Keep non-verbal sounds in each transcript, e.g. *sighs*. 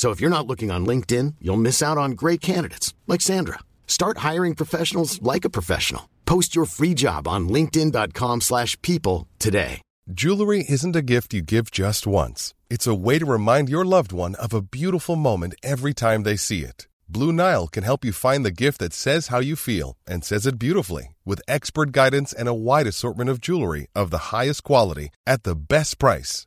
So if you're not looking on LinkedIn, you'll miss out on great candidates like Sandra. Start hiring professionals like a professional. Post your free job on linkedin.com/people today. Jewelry isn't a gift you give just once. It's a way to remind your loved one of a beautiful moment every time they see it. Blue Nile can help you find the gift that says how you feel and says it beautifully with expert guidance and a wide assortment of jewelry of the highest quality at the best price.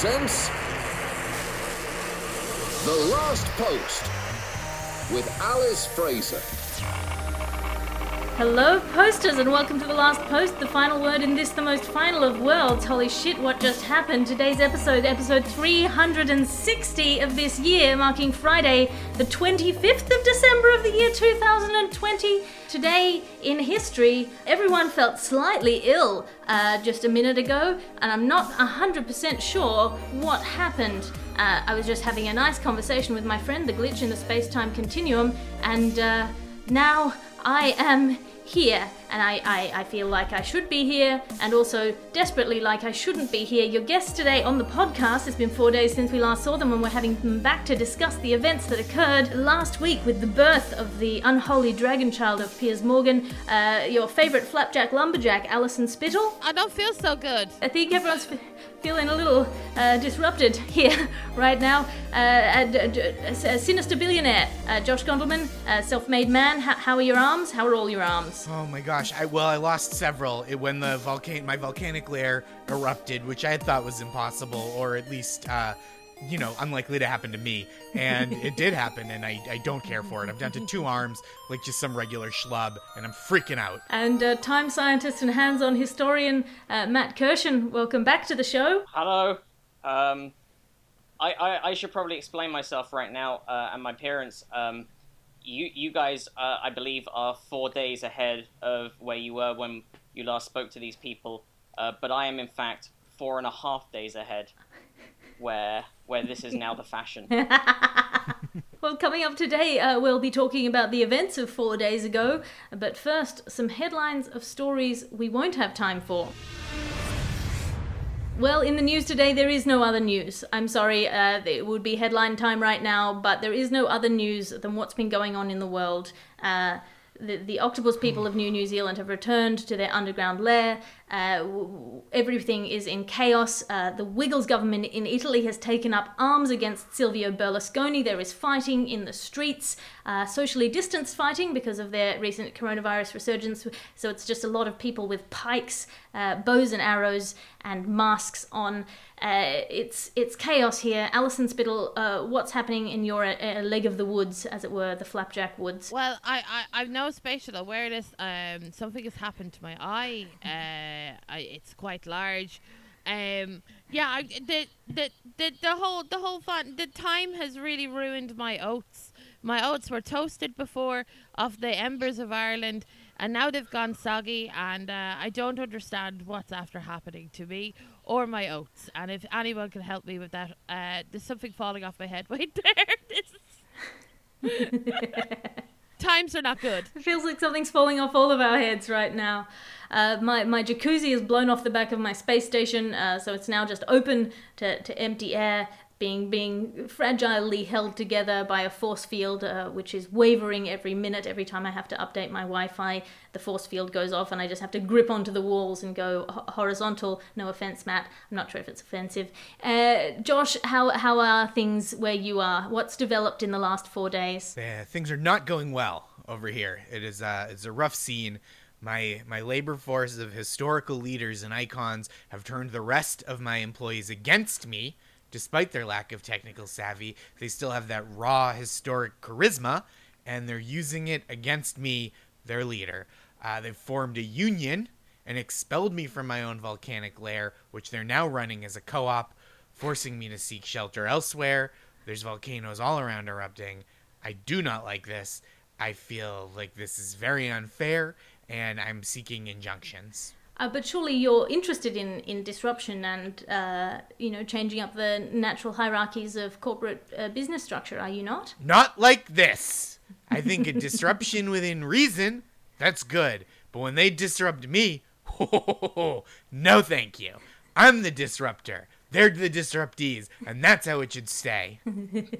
presents The Last Post with Alice Fraser. Hello, posters, and welcome to the last post, the final word in this, the most final of worlds. Holy shit, what just happened? Today's episode, episode 360 of this year, marking Friday, the 25th of December of the year 2020. Today in history, everyone felt slightly ill uh, just a minute ago, and I'm not 100% sure what happened. Uh, I was just having a nice conversation with my friend, the glitch in the space time continuum, and uh, now I am here, and I, I, I feel like I should be here, and also desperately like I shouldn't be here. Your guest today on the podcast, it's been four days since we last saw them, and we're having them back to discuss the events that occurred last week with the birth of the unholy dragon child of Piers Morgan, uh, your favourite flapjack lumberjack, Alison Spittle. I don't feel so good. I think everyone's feeling a little uh, disrupted here *laughs* right now. Uh, uh, sinister billionaire, uh, Josh Gondelman, self-made man. H- how are your arms? How are all your arms? Oh my gosh! I well, I lost several when the volcano, my volcanic lair erupted, which I thought was impossible, or at least, uh, you know, unlikely to happen to me. And it did happen, and I, I don't care for it. I'm down to two arms, like just some regular schlub, and I'm freaking out. And uh, time scientist and hands-on historian uh, Matt Kirshen, welcome back to the show. Hello. Um, I, I, I should probably explain myself right now uh, and my parents. Um, you you guys, uh, I believe, are four days ahead of where you were when you last spoke to these people. Uh, but I am in fact four and a half days ahead, where where this is now the fashion. *laughs* Well, coming up today, uh, we'll be talking about the events of four days ago. But first, some headlines of stories we won't have time for. Well, in the news today, there is no other news. I'm sorry, uh, it would be headline time right now, but there is no other news than what's been going on in the world. Uh, the, the octopus people of New New Zealand have returned to their underground lair. Uh, everything is in chaos. Uh, the Wiggles government in Italy has taken up arms against Silvio Berlusconi. There is fighting in the streets, uh, socially distanced fighting because of their recent coronavirus resurgence. So it's just a lot of people with pikes, uh, bows and arrows, and masks on. Uh, it's it's chaos here. Alison Spittle, uh, what's happening in your uh, leg of the woods, as it were, the Flapjack Woods? Well, I, I I've no spatial awareness. Um, something has happened to my eye. *laughs* Uh, I, it's quite large. Um, yeah, I, the, the the the whole the whole fun. The time has really ruined my oats. My oats were toasted before off the embers of Ireland, and now they've gone soggy. And uh, I don't understand what's after happening to me or my oats. And if anyone can help me with that, uh, there's something falling off my head *laughs* right there. *laughs* *laughs* Times are not good. It feels like something's falling off all of our heads right now. Uh, my, my jacuzzi is blown off the back of my space station, uh, so it's now just open to, to empty air being being fragilely held together by a force field uh, which is wavering every minute every time i have to update my wi-fi the force field goes off and i just have to grip onto the walls and go horizontal. No offense matt. I'm not sure if it's offensive. Uh, josh how, how are things where you are? What's developed in the last four days? Yeah, things are not going well over here. It is uh, it's a rough scene. My my labor force of historical leaders and icons have turned the rest of my employees against me despite their lack of technical savvy, they still have that raw historic charisma, and they're using it against me, their leader. Uh, they've formed a union and expelled me from my own volcanic lair, which they're now running as a co op, forcing me to seek shelter elsewhere. There's volcanoes all around erupting. I do not like this. I feel like this is very unfair, and I'm seeking injunctions. Uh, but surely you're interested in, in disruption and uh, you know changing up the natural hierarchies of corporate uh, business structure, are you not? Not like this. I think a disruption *laughs* within reason that's good, but when they disrupt me, *laughs* no, thank you. I'm the disruptor. They're the disruptees, and that's how it should stay. *laughs*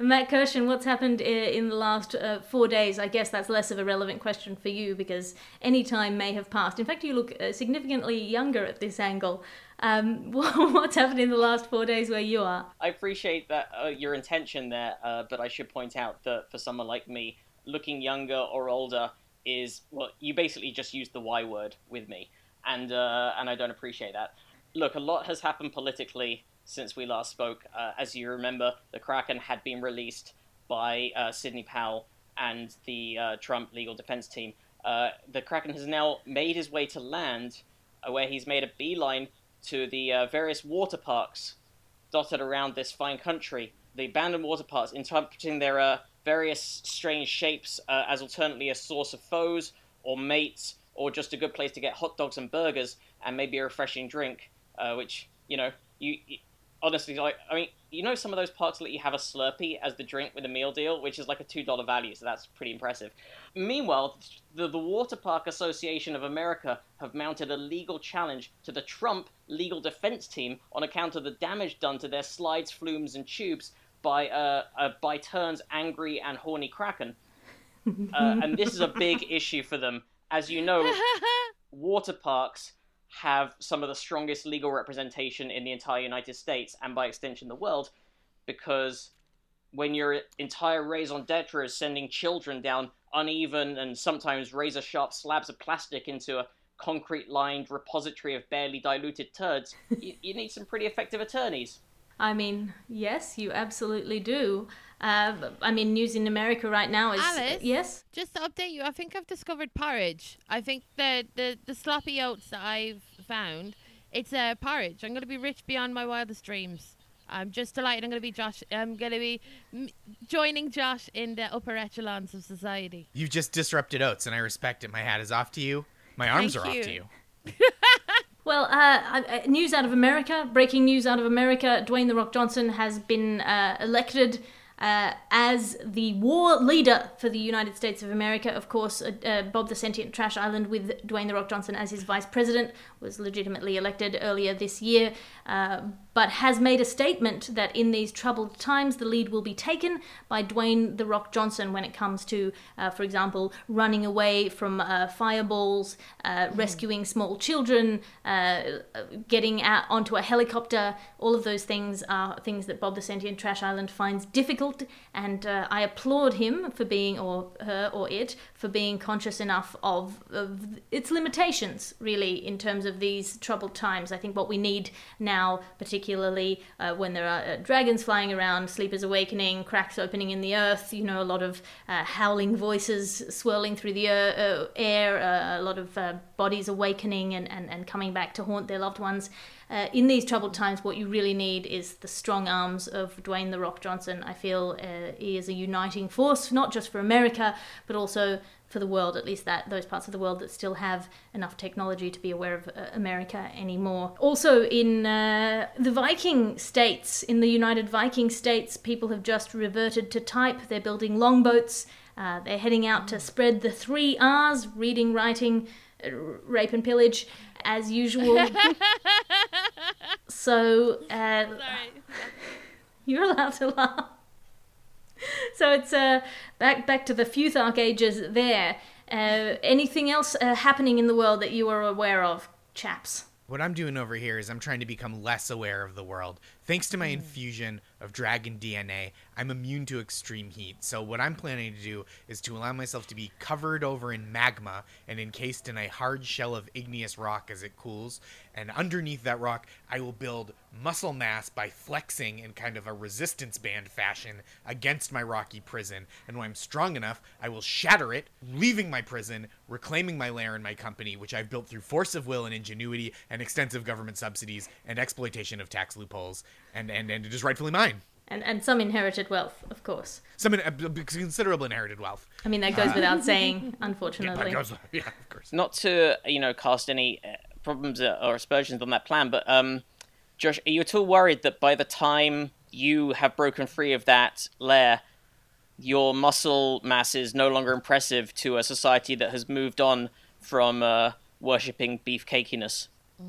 Matt Kirshen, what's happened in the last uh, four days? I guess that's less of a relevant question for you because any time may have passed. In fact, you look uh, significantly younger at this angle. Um, *laughs* what's happened in the last four days where you are? I appreciate that uh, your intention there, uh, but I should point out that for someone like me, looking younger or older is well, you basically just used the Y word with me, and uh, and I don't appreciate that. Look, a lot has happened politically since we last spoke. Uh, as you remember, the Kraken had been released by uh, Sidney Powell and the uh, Trump legal defense team. Uh, the Kraken has now made his way to land, uh, where he's made a beeline to the uh, various water parks dotted around this fine country. The abandoned water parks, interpreting their various strange shapes as alternately a source of foes or mates, or just a good place to get hot dogs and burgers and maybe a refreshing drink, which you know you honestly, like, I mean, you know, some of those parks let you have a Slurpee as the drink with a meal deal, which is like a two dollar value, so that's pretty impressive. Meanwhile, the, the Water Park Association of America have mounted a legal challenge to the Trump legal defense team on account of the damage done to their slides, flumes, and tubes by uh, uh by turns angry and horny Kraken. Uh, and this is a big *laughs* issue for them, as you know. water parks have some of the strongest legal representation in the entire United States and by extension the world, because when your entire raison d'etre is sending children down uneven and sometimes razor sharp slabs of plastic into a concrete lined repository of barely diluted turds, *laughs* you, you need some pretty effective attorneys. I mean, yes, you absolutely do. Uh, I mean, news in America right now is Alice. Yes. Just to update you, I think I've discovered porridge. I think the the the sloppy oats that I've found, it's a uh, porridge. I'm going to be rich beyond my wildest dreams. I'm just delighted. I'm going to be Josh. I'm going to be m- joining Josh in the upper echelons of society. You've just disrupted oats, and I respect it. My hat is off to you. My arms Thank are you. off to you. *laughs* Well, uh, uh, news out of America, breaking news out of America. Dwayne The Rock Johnson has been uh, elected uh, as the war leader for the United States of America. Of course, uh, uh, Bob the Sentient Trash Island, with Dwayne The Rock Johnson as his vice president, was legitimately elected earlier this year, uh, but has made a statement that in these troubled times, the lead will be taken by Dwayne The Rock Johnson when it comes to, uh, for example, running away from uh, fireballs, rescuing small children, getting out onto a helicopter. All of those things are things that Bob the Sentient Trash Island finds difficult, and I applaud him for being, or her, or it, for being conscious enough of, of its limitations, really, in terms of these troubled times. I think what we need now, particularly uh, when there are uh, dragons flying around, sleepers awakening, cracks opening in the earth, you know, a lot of uh, howling voices swirling through the uh, air, uh, a lot of uh, bodies awakening and, and, and coming back to haunt their loved ones. Uh, in these troubled times, what you really need is the strong arms of Dwayne The Rock Johnson. I feel uh, he is a uniting force, not just for America, but also for the world, at least that those parts of the world that still have enough technology to be aware of uh, America anymore. Also, in uh, the Viking states, in the United Viking states, people have just reverted to type. They're building longboats. Uh, they're heading out to spread the three R's reading, writing, uh, rape, and pillage, as usual. *laughs* so, uh, *laughs* you're allowed to laugh. So it's uh, back back to the Futhark ages there. Uh, anything else uh, happening in the world that you are aware of, chaps? What I'm doing over here is I'm trying to become less aware of the world. Thanks to my infusion of dragon DNA, I'm immune to extreme heat. So, what I'm planning to do is to allow myself to be covered over in magma and encased in a hard shell of igneous rock as it cools. And underneath that rock, I will build muscle mass by flexing in kind of a resistance band fashion against my rocky prison. And when I'm strong enough, I will shatter it, leaving my prison, reclaiming my lair and my company, which I've built through force of will and ingenuity and extensive government subsidies and exploitation of tax loopholes. And, and, and it is rightfully mine. And and some inherited wealth, of course. Some in- uh, considerable inherited wealth. I mean, that goes without *laughs* saying, unfortunately. That goes- *laughs* yeah, of course. Not to you know cast any uh, problems uh, or aspersions on that plan, but um, Josh, are you at all worried that by the time you have broken free of that lair, your muscle mass is no longer impressive to a society that has moved on from uh, worshipping beefcakiness? *sighs*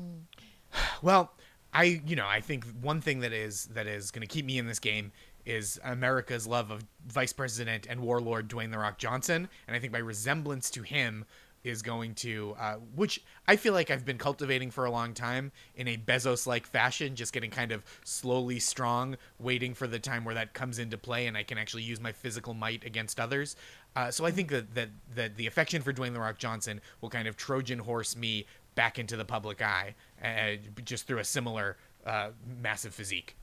Well, I you know I think one thing that is that is going to keep me in this game is America's love of Vice President and warlord Dwayne the Rock Johnson, and I think my resemblance to him is going to, uh, which I feel like I've been cultivating for a long time in a Bezos-like fashion, just getting kind of slowly strong, waiting for the time where that comes into play and I can actually use my physical might against others. Uh, so I think that, that that the affection for Dwayne the Rock Johnson will kind of Trojan horse me back into the public eye, uh, just through a similar uh, massive physique.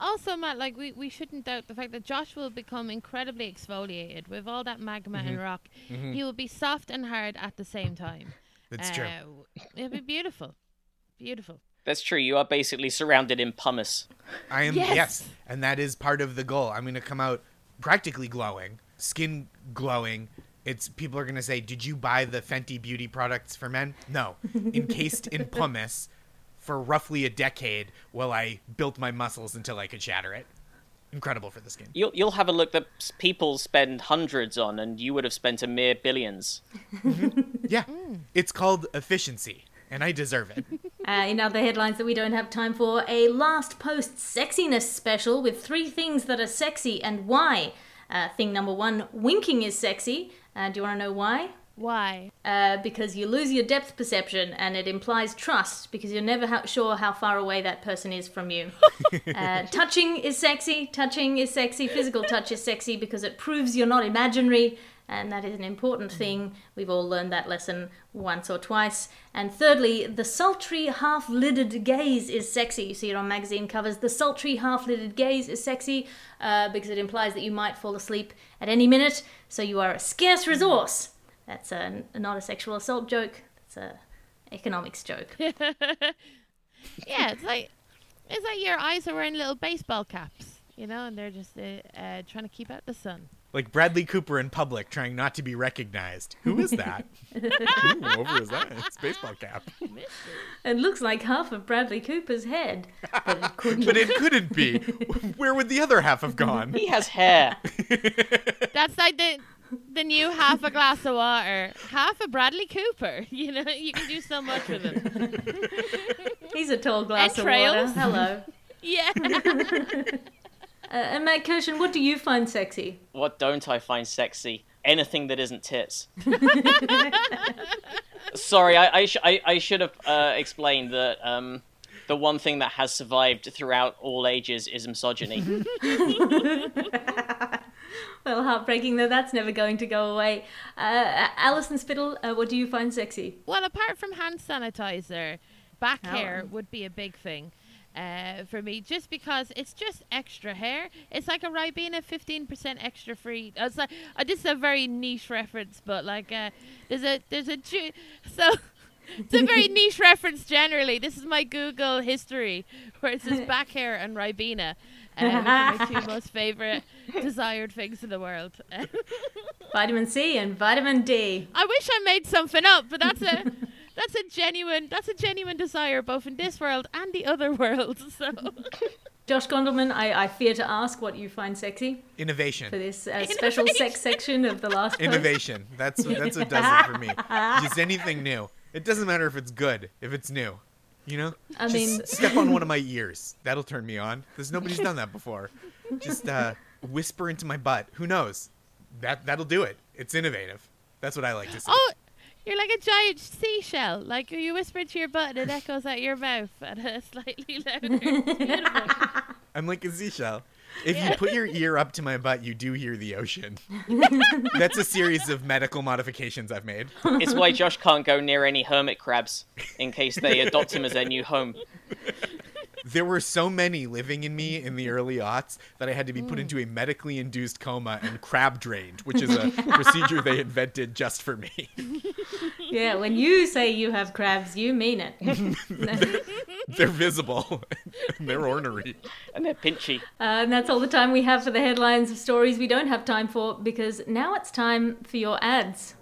Also, Matt, like we, we shouldn't doubt the fact that Josh will become incredibly exfoliated with all that magma and rock. He will be soft and hard at the same time. That's true. Uh, It'll be beautiful, beautiful. That's true. You are basically surrounded in pumice. I am Yes. yes. and that is part of the goal. I'm going to come out practically glowing, skin glowing. It's people are going to say, "Did you buy the Fenty beauty products for men?" No, encased in *laughs* pumice for roughly a decade while I built my muscles until I could shatter it. Incredible for the skin. You'll you'll have a look that people spend hundreds on, and you would have spent a mere billions. Yeah, it's called efficiency, and I deserve it. *laughs* Uh, in other headlines that we don't have time for, a last post sexiness special with three things that are sexy and why. Uh, thing number one, winking is sexy. Uh, do you want to know why? Why? Uh, because you lose your depth perception and it implies trust because you're never ho- sure how far away that person is from you. *laughs* uh, touching is sexy. Touching is sexy. Physical touch is sexy because it proves you're not imaginary. And that is an important thing. We've all learned that lesson once or twice. And thirdly, the sultry half lidded gaze is sexy. You see it on magazine covers. The sultry half lidded gaze is sexy uh, because it implies that you might fall asleep at any minute. So you are a scarce resource. That's a, not a sexual assault joke. That's a economics joke. *laughs* Yeah, it's like it's like your eyes are wearing little baseball caps, you know, and they're just uh, uh, trying to keep out the sun. Like Bradley Cooper in public, trying not to be recognized. Who is that? *laughs* Ooh, over his eyes, baseball cap. It looks like half of Bradley Cooper's head, but it couldn't. But it *laughs* couldn't be. Where would the other half have gone? He has hair. *laughs* That's like the the new half a glass of water, half a Bradley Cooper. You know, you can do so much with him. He's a tall glass of Entrails. water. Hello. Yeah. Uh, and Matt Kirshen, what do you find sexy? What don't I find sexy? Anything that isn't tits. *laughs* Sorry, I I, sh- I, I should have uh, explained that um, the one thing that has survived throughout all ages is misogyny. *laughs* Well, heartbreaking though, that's never going to go away. Uh, Alison Spittle, uh, what do you find sexy? well, apart from hand sanitizer, back Oh. hair would be a big thing. Uh, for me, just because it's just extra hair. It's like a Ribena 15% extra free. uh, It's like uh, this is a very niche reference, but like uh, there's a there's a ju- *laughs* so it's a very *laughs* niche reference generally. This is my Google history where it says *laughs* back hair and Ribena, uh, which are my two most favorite desired things in the world. Vitamin C and vitamin D. I wish I made something up, but that's a that's a genuine that's a genuine desire both in this world and the other world. *laughs* So Josh Gondelman, I, I fear to ask what you find sexy Innovation. for this uh, special sex section of the last *laughs* post. Innovation. That's that's what does it for me. *laughs* Just anything new. It doesn't matter if it's good, if it's new. You know? I Just mean- step on one of my ears. That'll turn me on. Because nobody's done that before. Just uh, whisper into my butt. Who knows? That that'll do it. It's innovative. That's what I like to see. Oh, you're like a giant seashell. Like you whisper into your butt and it echoes out your mouth at *laughs* a slightly *laughs* louder. It's beautiful. *laughs* I'm like a seashell. If you put your ear up to my butt, you do hear the ocean. That's a series of medical modifications I've made. It's why Josh can't go near any hermit crabs in case they adopt him as their new home. There were so many living in me in the *laughs* early aughts that I had to be put into a medically induced coma and crab drained, which is a *laughs* procedure they invented just for me. *laughs* Yeah, when you say you have crabs, you mean it. They're visible. and They're ornery. And they're pinchy. Uh, and that's all the time we have for the headlines of stories we don't have time for because now it's time for your ads.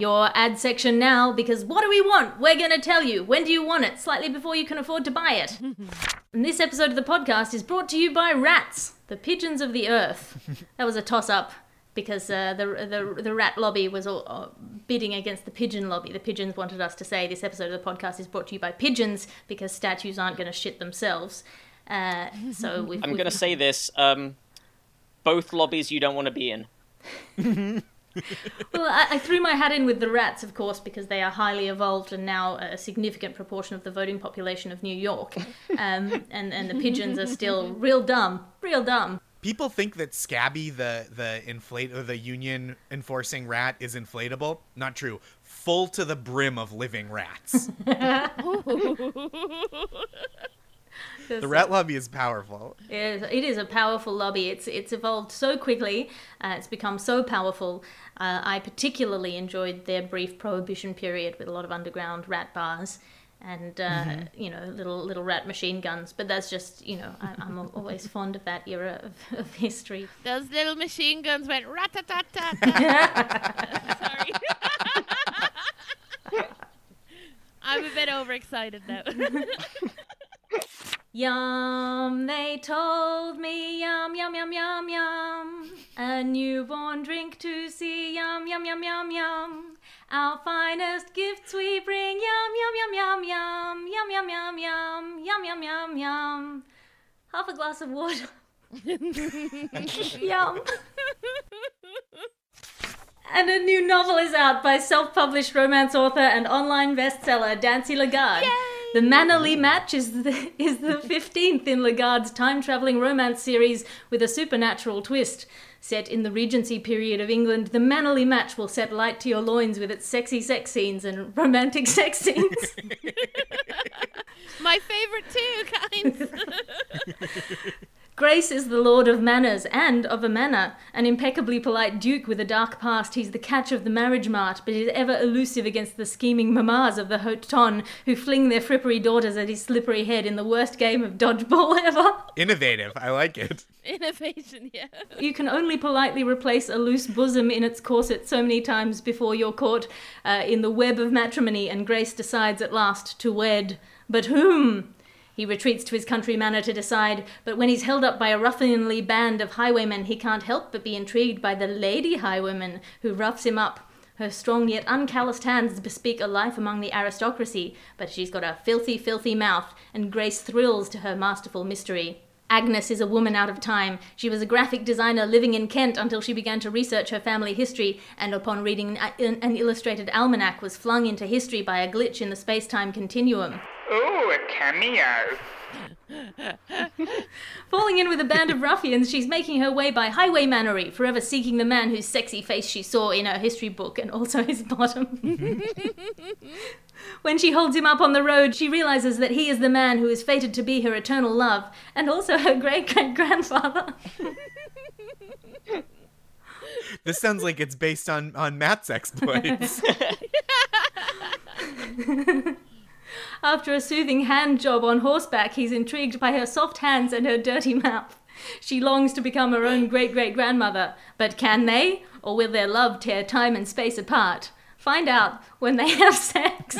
Your ad section now because what do we want? We're going to tell you. When do you want it? Slightly before you can afford to buy it. *laughs* and this episode of the podcast is brought to you by Rats, the pigeons of the earth. *laughs* that was a toss up because uh, the, the the rat lobby was all, uh, bidding against the pigeon lobby. The pigeons wanted us to say this episode of the podcast is brought to you by pigeons because statues aren't going to shit themselves. Uh, so *laughs* we've, I'm going to say this. Um, both lobbies you don't want to be in. *laughs* Well, I, I threw my hat in with the rats, of course, because they are highly evolved and now a significant proportion of the voting population of New York. *laughs* Um, and, and the pigeons are still real dumb, real dumb. People think that Scabby, the the inflate or the union enforcing rat, is inflatable. Not true. Full to the brim of living rats. *laughs* the rat lobby is powerful. It is, it is a powerful lobby. It's it's evolved so quickly. Uh, it's become so powerful. Uh, I particularly enjoyed their brief prohibition period with a lot of underground rat bars and uh, you know little little rat machine guns. But that's just you know I, I'm always fond of that era of, of history. Those little machine guns went rat tat tat tat. *laughs* Sorry. *laughs* I'm a bit overexcited now. *laughs* Yum, they told me, yum, yum, yum, yum, yum. A newborn drink to see, yum, yum, yum, yum, yum. Our finest gifts we bring, yum, yum, yum, yum, yum, yum, yum, yum, yum, yum, yum, yum, yum. Half a glass of water. yum. And a new novel is out by self published romance author and online bestseller Dancy Lagarde. The Mannerly Match is the, *laughs* is the 15th in Lagarde's time traveling romance series with a supernatural twist. Set in the Regency period of England, The Mannerly Match will set light to your loins with its sexy sex scenes and romantic *laughs* sex scenes. *laughs* My favorite too, kinds. Grace is the lord of manners and of a manor. An impeccably polite duke with a dark past, he's the catch of the marriage mart, but is ever elusive against the scheming mammas of the haute ton who fling their frippery daughters at his slippery head in the worst game of dodgeball *laughs* ever. Innovative. I like it. Innovation, yeah. You can only politely replace a loose bosom in its corset so many times before you're caught uh, in the web of matrimony, and Grace decides at last to wed. But whom? He retreats to his country manor to decide, but when he's held up by a ruffianly band of highwaymen, he can't help but be intrigued by the lady highwayman who roughs him up. Her strong yet uncalloused hands bespeak a life among the aristocracy, but she's got a filthy, filthy mouth, and Grace thrills to her masterful mystery. Agnes is a woman out of time. She was a graphic designer living in Kent until she began to research her family history, and upon reading an illustrated almanac, was flung into history by a glitch in the space time continuum. Ooh, a cameo. *laughs* Falling in with a band of ruffians, she's making her way by highway mannery, forever seeking the man whose sexy face she saw in her history book and also *laughs* his bottom. *laughs* when she holds him up on the road, she realizes that he is the man who is fated to be her eternal love and also her great great grandfather. This sounds like it's based on on Matt's exploits. After a soothing hand job on horseback, he's intrigued by her soft hands and her dirty mouth. She longs to become her own great great grandmother, but can they? Or will their love tear time and space apart? Find out when they have sex.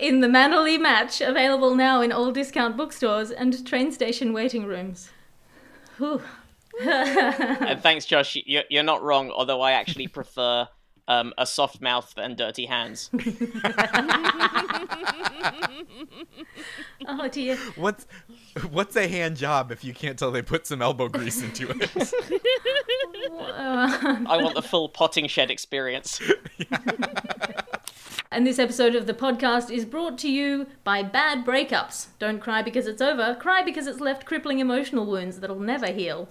in the Mannerly Match, available now in all discount bookstores and train station waiting rooms. *laughs* And thanks, Josh. You're not wrong, although I actually prefer um, a soft mouth and dirty hands. *laughs* *laughs* oh dear. What's what's a hand job if you can't tell they put some elbow grease into it? *laughs* I want the full potting shed experience. And this episode of the podcast is brought to you by bad breakups. Don't cry because it's over, cry because it's left crippling emotional wounds that'll never heal.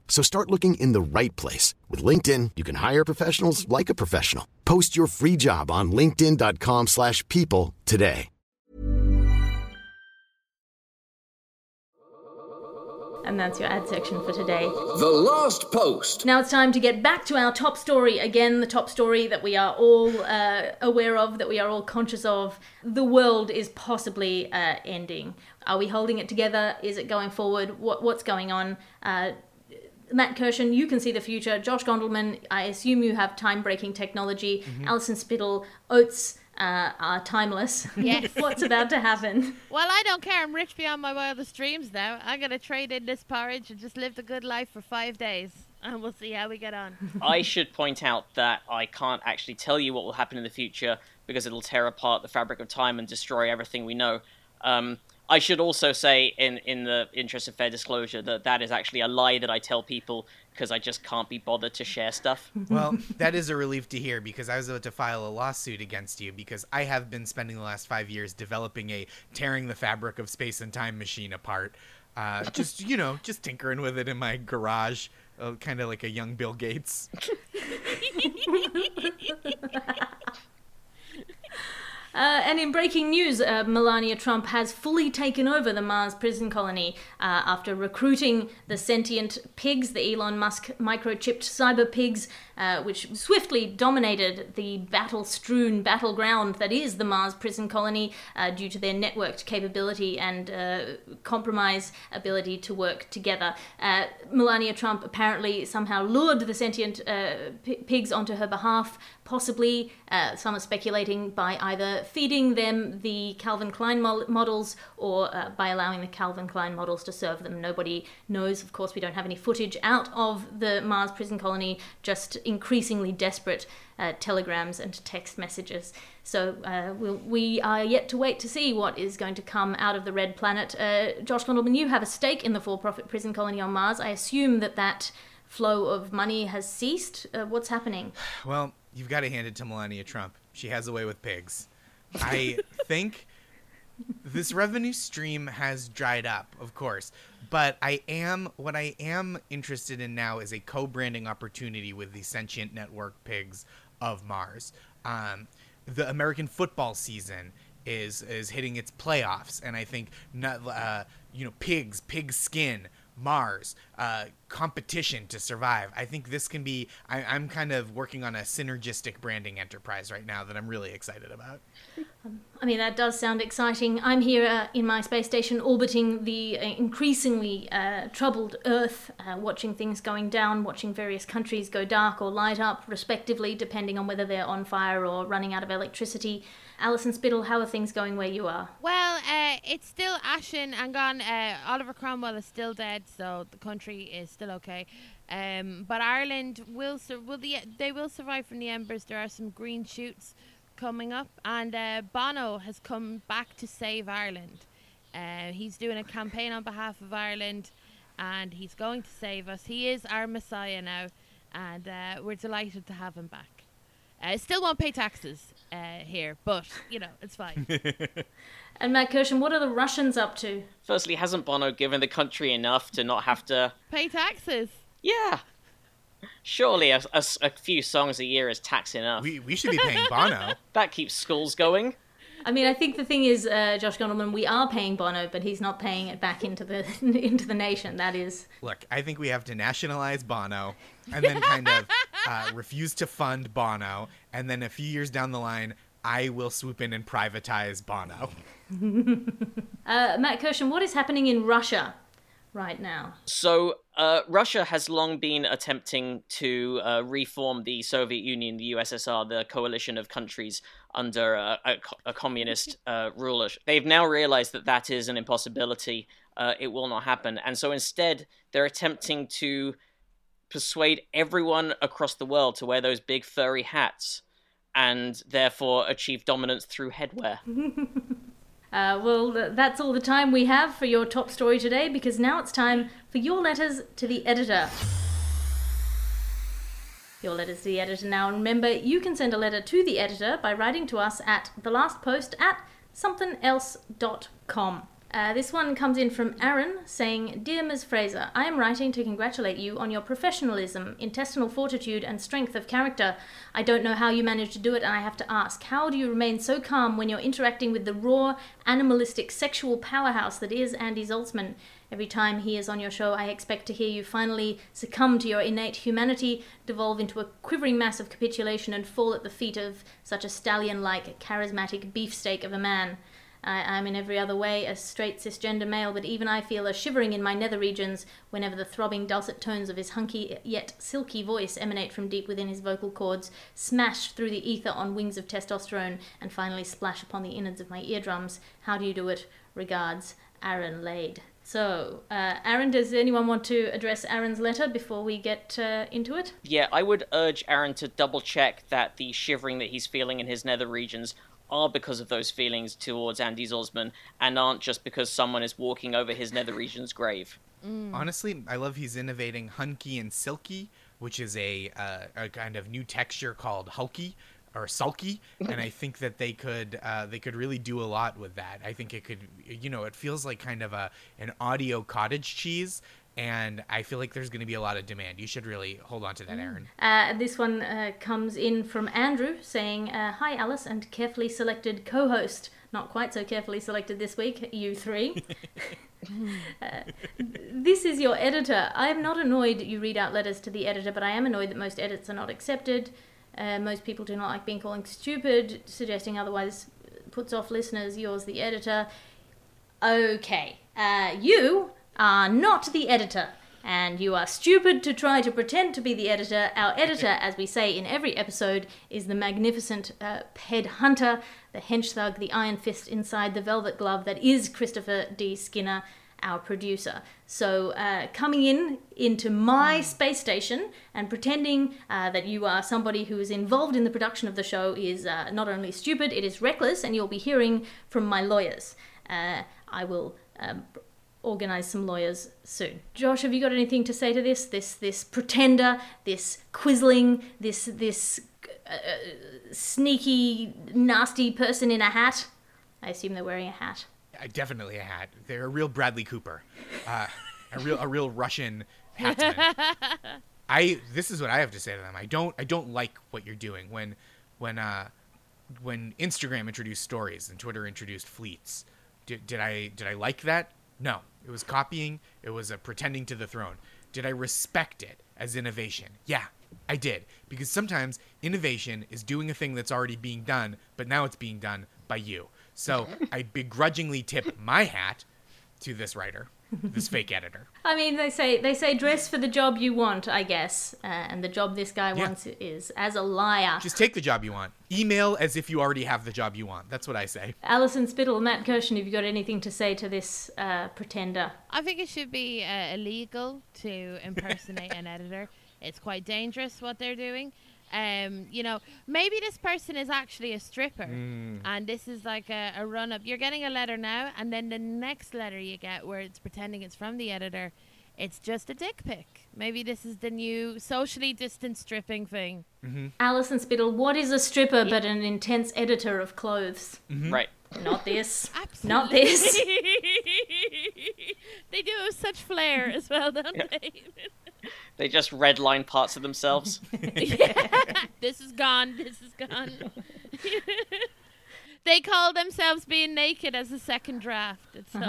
So start looking in the right place. With LinkedIn, you can hire professionals like a professional. Post your free job on linkedin.com slash people today. And that's your ad section for today. The last post. Now it's time to get back to our top story. Again, the top story that we are all uh, aware of, that we are all conscious of. The world is possibly uh, ending. Are we holding it together? Is it going forward? What, what's going on? Uh, Matt Kirshen, you can see the future. Josh Gondelman, I assume you have time breaking technology. Mm-hmm. Alison Spittle, Oates uh, are timeless. Yes. *laughs* What's about to happen? Well, I don't care. I'm rich beyond my wildest dreams now. I'm gonna trade in this porridge and just live the good life for five days, and we'll see how we get on. *laughs* I should point out that I can't actually tell you what will happen in the future because it'll tear apart the fabric of time and destroy everything we know. Um, I should also say, in in the interest of fair disclosure, that that is actually a lie that I tell people because I just can't be bothered to share stuff. *laughs* Well, that is a relief to hear because I was about to file a lawsuit against you because I have been spending the last five years developing a tearing the fabric of space and time machine apart. Uh, just you know, just tinkering with it in my garage, uh, kind of like a young Bill Gates. *laughs* *laughs* Uh, and in breaking news, uh, Melania Trump has fully taken over the Mars prison colony uh, after recruiting the sentient pigs, the Elon Musk microchipped cyber pigs, uh, which swiftly dominated the battle strewn battleground that is the Mars prison colony uh, due to their networked capability and uh, compromise ability to work together. Melania Trump apparently somehow lured the sentient p- pigs onto her behalf, possibly, some are speculating, by either feeding them the Calvin Klein mo- models or uh, by allowing the Calvin Klein models to serve them. Nobody knows. Of course, we don't have any footage out of the Mars prison colony, just increasingly desperate uh, telegrams and text messages. So uh, we'll, we are yet to wait to see what is going to come out of the Red Planet. Uh, Josh Gondelman, you have a stake in the for profit prison colony on Mars. I assume that that flow of money has ceased. Uh, what's happening? Well, you've got to hand it to Melania Trump. She has a way with pigs. I think this revenue stream has dried up, of course, but I am what I am interested in now is a co-branding opportunity with the sentient network pigs of Mars. Um, the American football season is is hitting its playoffs, and I think not, uh, you know pigs, pig skin, Mars, uh, competition to survive. I think this can be. I, I'm kind of working on a synergistic branding enterprise right now that I'm really excited about. I mean, that does sound exciting. I'm here uh, in my space station orbiting the uh, increasingly uh, troubled Earth, uh, watching things going down, watching various countries go dark or light up, respectively, depending on whether they're on fire or running out of electricity. Alison Spittle, how are things going where you are? Well, uh, it's still ashen and gone. Uh, Oliver Cromwell is still dead, so the country is still okay. Um, but Ireland will sur- will the they will survive from the embers. There are some green shoots coming up, and uh, Bono has come back to save Ireland. Uh, he's doing a campaign on behalf of Ireland, and he's going to save us. He is our messiah now, and uh, we're delighted to have him back. Uh, still won't pay taxes uh, here, but you know it's fine. *laughs* And Matt Kirshen, what are the Russians up to? Firstly, hasn't Bono given the country enough to not have to? pay taxes. Yeah. Surely a few songs a year is tax enough. We we should be paying Bono. *laughs* That keeps schools going. I mean, I think the thing is, uh, Josh Gondelman, we are paying Bono, but he's not paying it back into the *laughs* into the nation. That is, Look, I think we have to nationalize Bono, and then kind of *laughs* uh, refuse to fund Bono, and then a few years down the line, I will swoop in and privatize Bono. *laughs* uh, Matt Kirshen, what is happening in Russia right now? So, uh, Russia has long been attempting to uh, reform the Soviet Union, the USSR, the coalition of countries under uh, a, a communist uh, ruler. They've now realized that that is an impossibility. Uh, it will not happen. And so instead, they're attempting to persuade everyone across the world to wear those big furry hats and therefore achieve dominance through headwear. *laughs* Uh, well, that's all the time we have for your top story today because now it's time for your letters to the editor. Your letters to the editor now. And remember, you can send a letter to the editor by writing to us at thelastpost at somethingelse.com. Uh, this one comes in from Aaron saying, Dear Ms. Fraser, I am writing to congratulate you on your professionalism, intestinal fortitude, and strength of character. I don't know how you manage to do it, and I have to ask, how do you remain so calm when you're interacting with the raw, animalistic, sexual powerhouse that is Andy Zaltzman? Every time he is on your show, I expect to hear you finally succumb to your innate humanity, devolve into a quivering mass of capitulation, and fall at the feet of such a stallion like, charismatic beefsteak of a man. I am in every other way a straight cisgender male, but even I feel a shivering in my nether regions whenever the throbbing dulcet tones of his hunky yet silky voice emanate from deep within his vocal cords, smash through the ether on wings of testosterone, and finally splash upon the innards of my eardrums. How do you do it? Regards, Aaron Lade. So, uh, Aaron, does anyone want to address Aaron's letter before we get uh, into it? Yeah, I would urge Aaron to double check that the shivering that he's feeling in his nether regions are because of those feelings towards Andy Zaltzman and aren't just because someone is walking over his nether region's grave. Honestly, I love he's innovating hunky and silky, which is a uh, a kind of new texture called hulky or sulky, and I *laughs* think that they could uh, they could really do a lot with that. I think it could, you know, it feels like kind of a an audio cottage cheese. And I feel like there's going to be a lot of demand. You should really hold on to that, Aaron. Uh, this one uh, comes in from Andrew saying, uh, Hi, Alice, and carefully selected co host. Not quite so carefully selected this week, you three. *laughs* uh, this is your editor. I am not annoyed you read out letters to the editor, but I am annoyed that most edits are not accepted. Uh, most people do not like being called stupid, suggesting otherwise puts off listeners. Yours, the editor. Okay, uh, you are not the editor, and you are stupid to try to pretend to be the editor. Our editor, as we say in every episode, is the magnificent uh, Ped Hunter, the hench thug, the iron fist inside the velvet glove that is Christopher D. Skinner, our producer. So, uh, coming in into my space station and pretending uh, that you are somebody who is involved in the production of the show is uh, not only stupid, it is reckless, and you'll be hearing from my lawyers. Uh, I will um, organize some lawyers soon. Josh, have you got anything to say to this? This this pretender, this quisling, this this uh, sneaky, nasty person in a hat. I assume they're wearing a hat. Uh, definitely a hat. They're a real Bradley Cooper, uh, a real a real Russian hatsman. *laughs* I this is what I have to say to them. I don't I don't like what you're doing when when uh when Instagram introduced stories and Twitter introduced fleets. Did, did I did I like that? No. It was copying. It was a pretending to the throne. did I respect it as innovation? Yeah, I did. Because sometimes innovation is doing a thing that's already being done, but now it's being done by you. So I begrudgingly tip my hat to this writer, this fake editor. *laughs* I mean, they say they say dress for the job you want, I guess, uh, and the job this guy Yeah. wants is as a liar. Just take the job you want. Email as if you already have the job you want. That's what I say. Alison Spittle, Matt Kirshen, have you got anything to say to this uh, pretender? I think it should be uh, illegal to impersonate an *laughs* editor. It's quite dangerous what they're doing. Um, you know, maybe this person is actually a stripper, mm. and this is like a, a run up. You're getting a letter now, and then the next letter you get, where it's pretending it's from the editor, it's just a dick pic. Maybe this is the new socially distant stripping thing. Mm-hmm. Alison Spittle, what is a stripper but an intense editor of clothes? Mm-hmm. Right. Not this. Absolutely. Not this. *laughs* they do have such flair as well, don't they? They just redline parts of themselves. *laughs* yeah. this is gone. This is gone. *laughs* they call themselves being naked as a second draft. It's so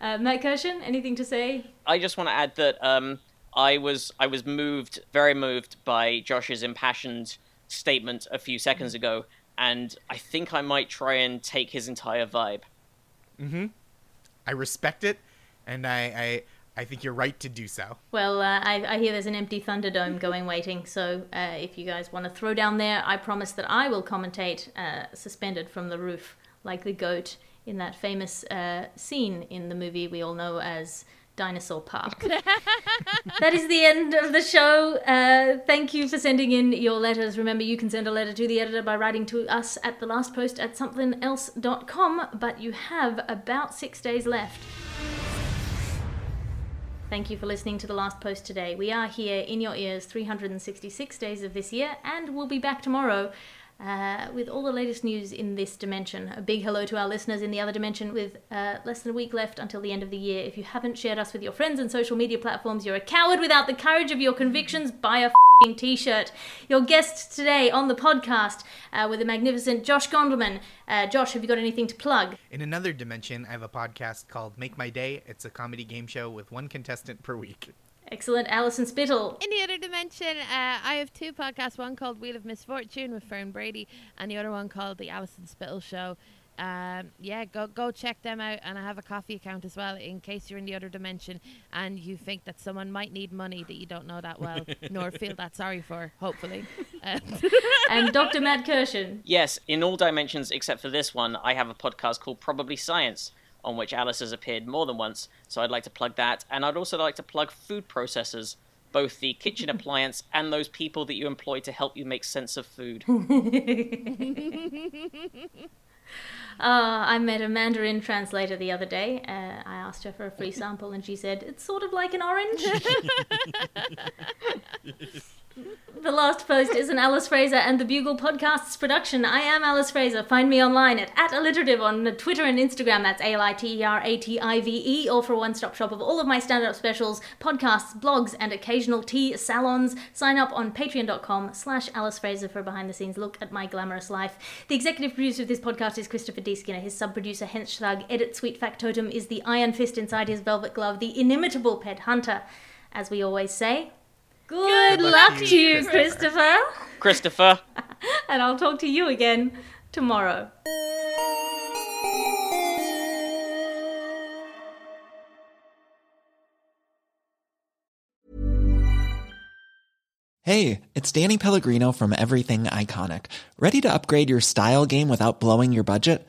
Uh, Matt Kirshen, anything to say? I just want to add that um, I was I was moved, very moved by Josh's impassioned statement a few seconds ago, and I think I might try and take his entire vibe. I respect it, and I, I, I think you're right to do so. Well, uh, I, I hear there's an empty Thunderdome going waiting, so uh, if you guys want to throw down there, I promise that I will commentate uh, suspended from the roof like the goat in that famous uh, scene in the movie we all know as Dinosaur Park. *laughs* that is the end of the show. Uh, thank you for sending in your letters. Remember, you can send a letter to the editor by writing to us at the last post at somethingelse.com, but you have about six days left. Thank you for listening to the last post today. We are here in your ears 366 days of this year, and we'll be back tomorrow uh, with all the latest news in this dimension. A big hello to our listeners in the other dimension with uh, less than a week left until the end of the year. If you haven't shared us with your friends and social media platforms, you're a coward without the courage of your convictions. Buy a fing t-shirt. Your guest today on the podcast uh, with the magnificent Josh Gondelman. Uh, Josh, have you got anything to plug? In another dimension, I have a podcast called Make My Day. It's a comedy game show with one contestant per week. Excellent, Alison Spittle. In the other dimension, uh, I have two podcasts. One called Wheel of Misfortune with Fern Brady, and the other one called The Alison Spittle Show. Um, yeah, go go check them out. And I have a Ko-fi account as well, in case you're in the other dimension and you think that someone might need money that you don't know that well, *laughs* nor feel that sorry for. Hopefully, uh, *laughs* And Dr. Matt Kirshen. Yes, in all dimensions except for this one, I have a podcast called Probably Science, on which Alice has appeared more than once, so I'd like to plug that. And I'd also like to plug food processors, both the kitchen *laughs* appliance and those people that you employ to help you make sense of food. *laughs* Uh, I met a Mandarin translator the other day. Uh, I asked her for a free *laughs* sample, and she said, It's sort of like an orange. The Last Post is an Alice Fraser and the Bugle Podcasts production. I am Alice Fraser. Find me online at, at alliterative on Twitter and Instagram. That's A L I T E R A T I V E, or for a one stop shop of all of my stand up specials, podcasts, blogs, and occasional tea salons. Sign up on patreon.com slash Alice Fraser for a behind the scenes look at my glamorous life. The executive producer of this podcast is Christopher D. Skinner. His sub producer, Hench Thug. Edit Suite Factotum is the iron fist inside his velvet glove, the inimitable Ped Hunter. As we always say, good, luck, to you, Christopher. Christopher, *laughs* and I'll talk to you again tomorrow. Hey, it's Danny Pellegrino from Everything Iconic. Ready to upgrade your style game without blowing your budget?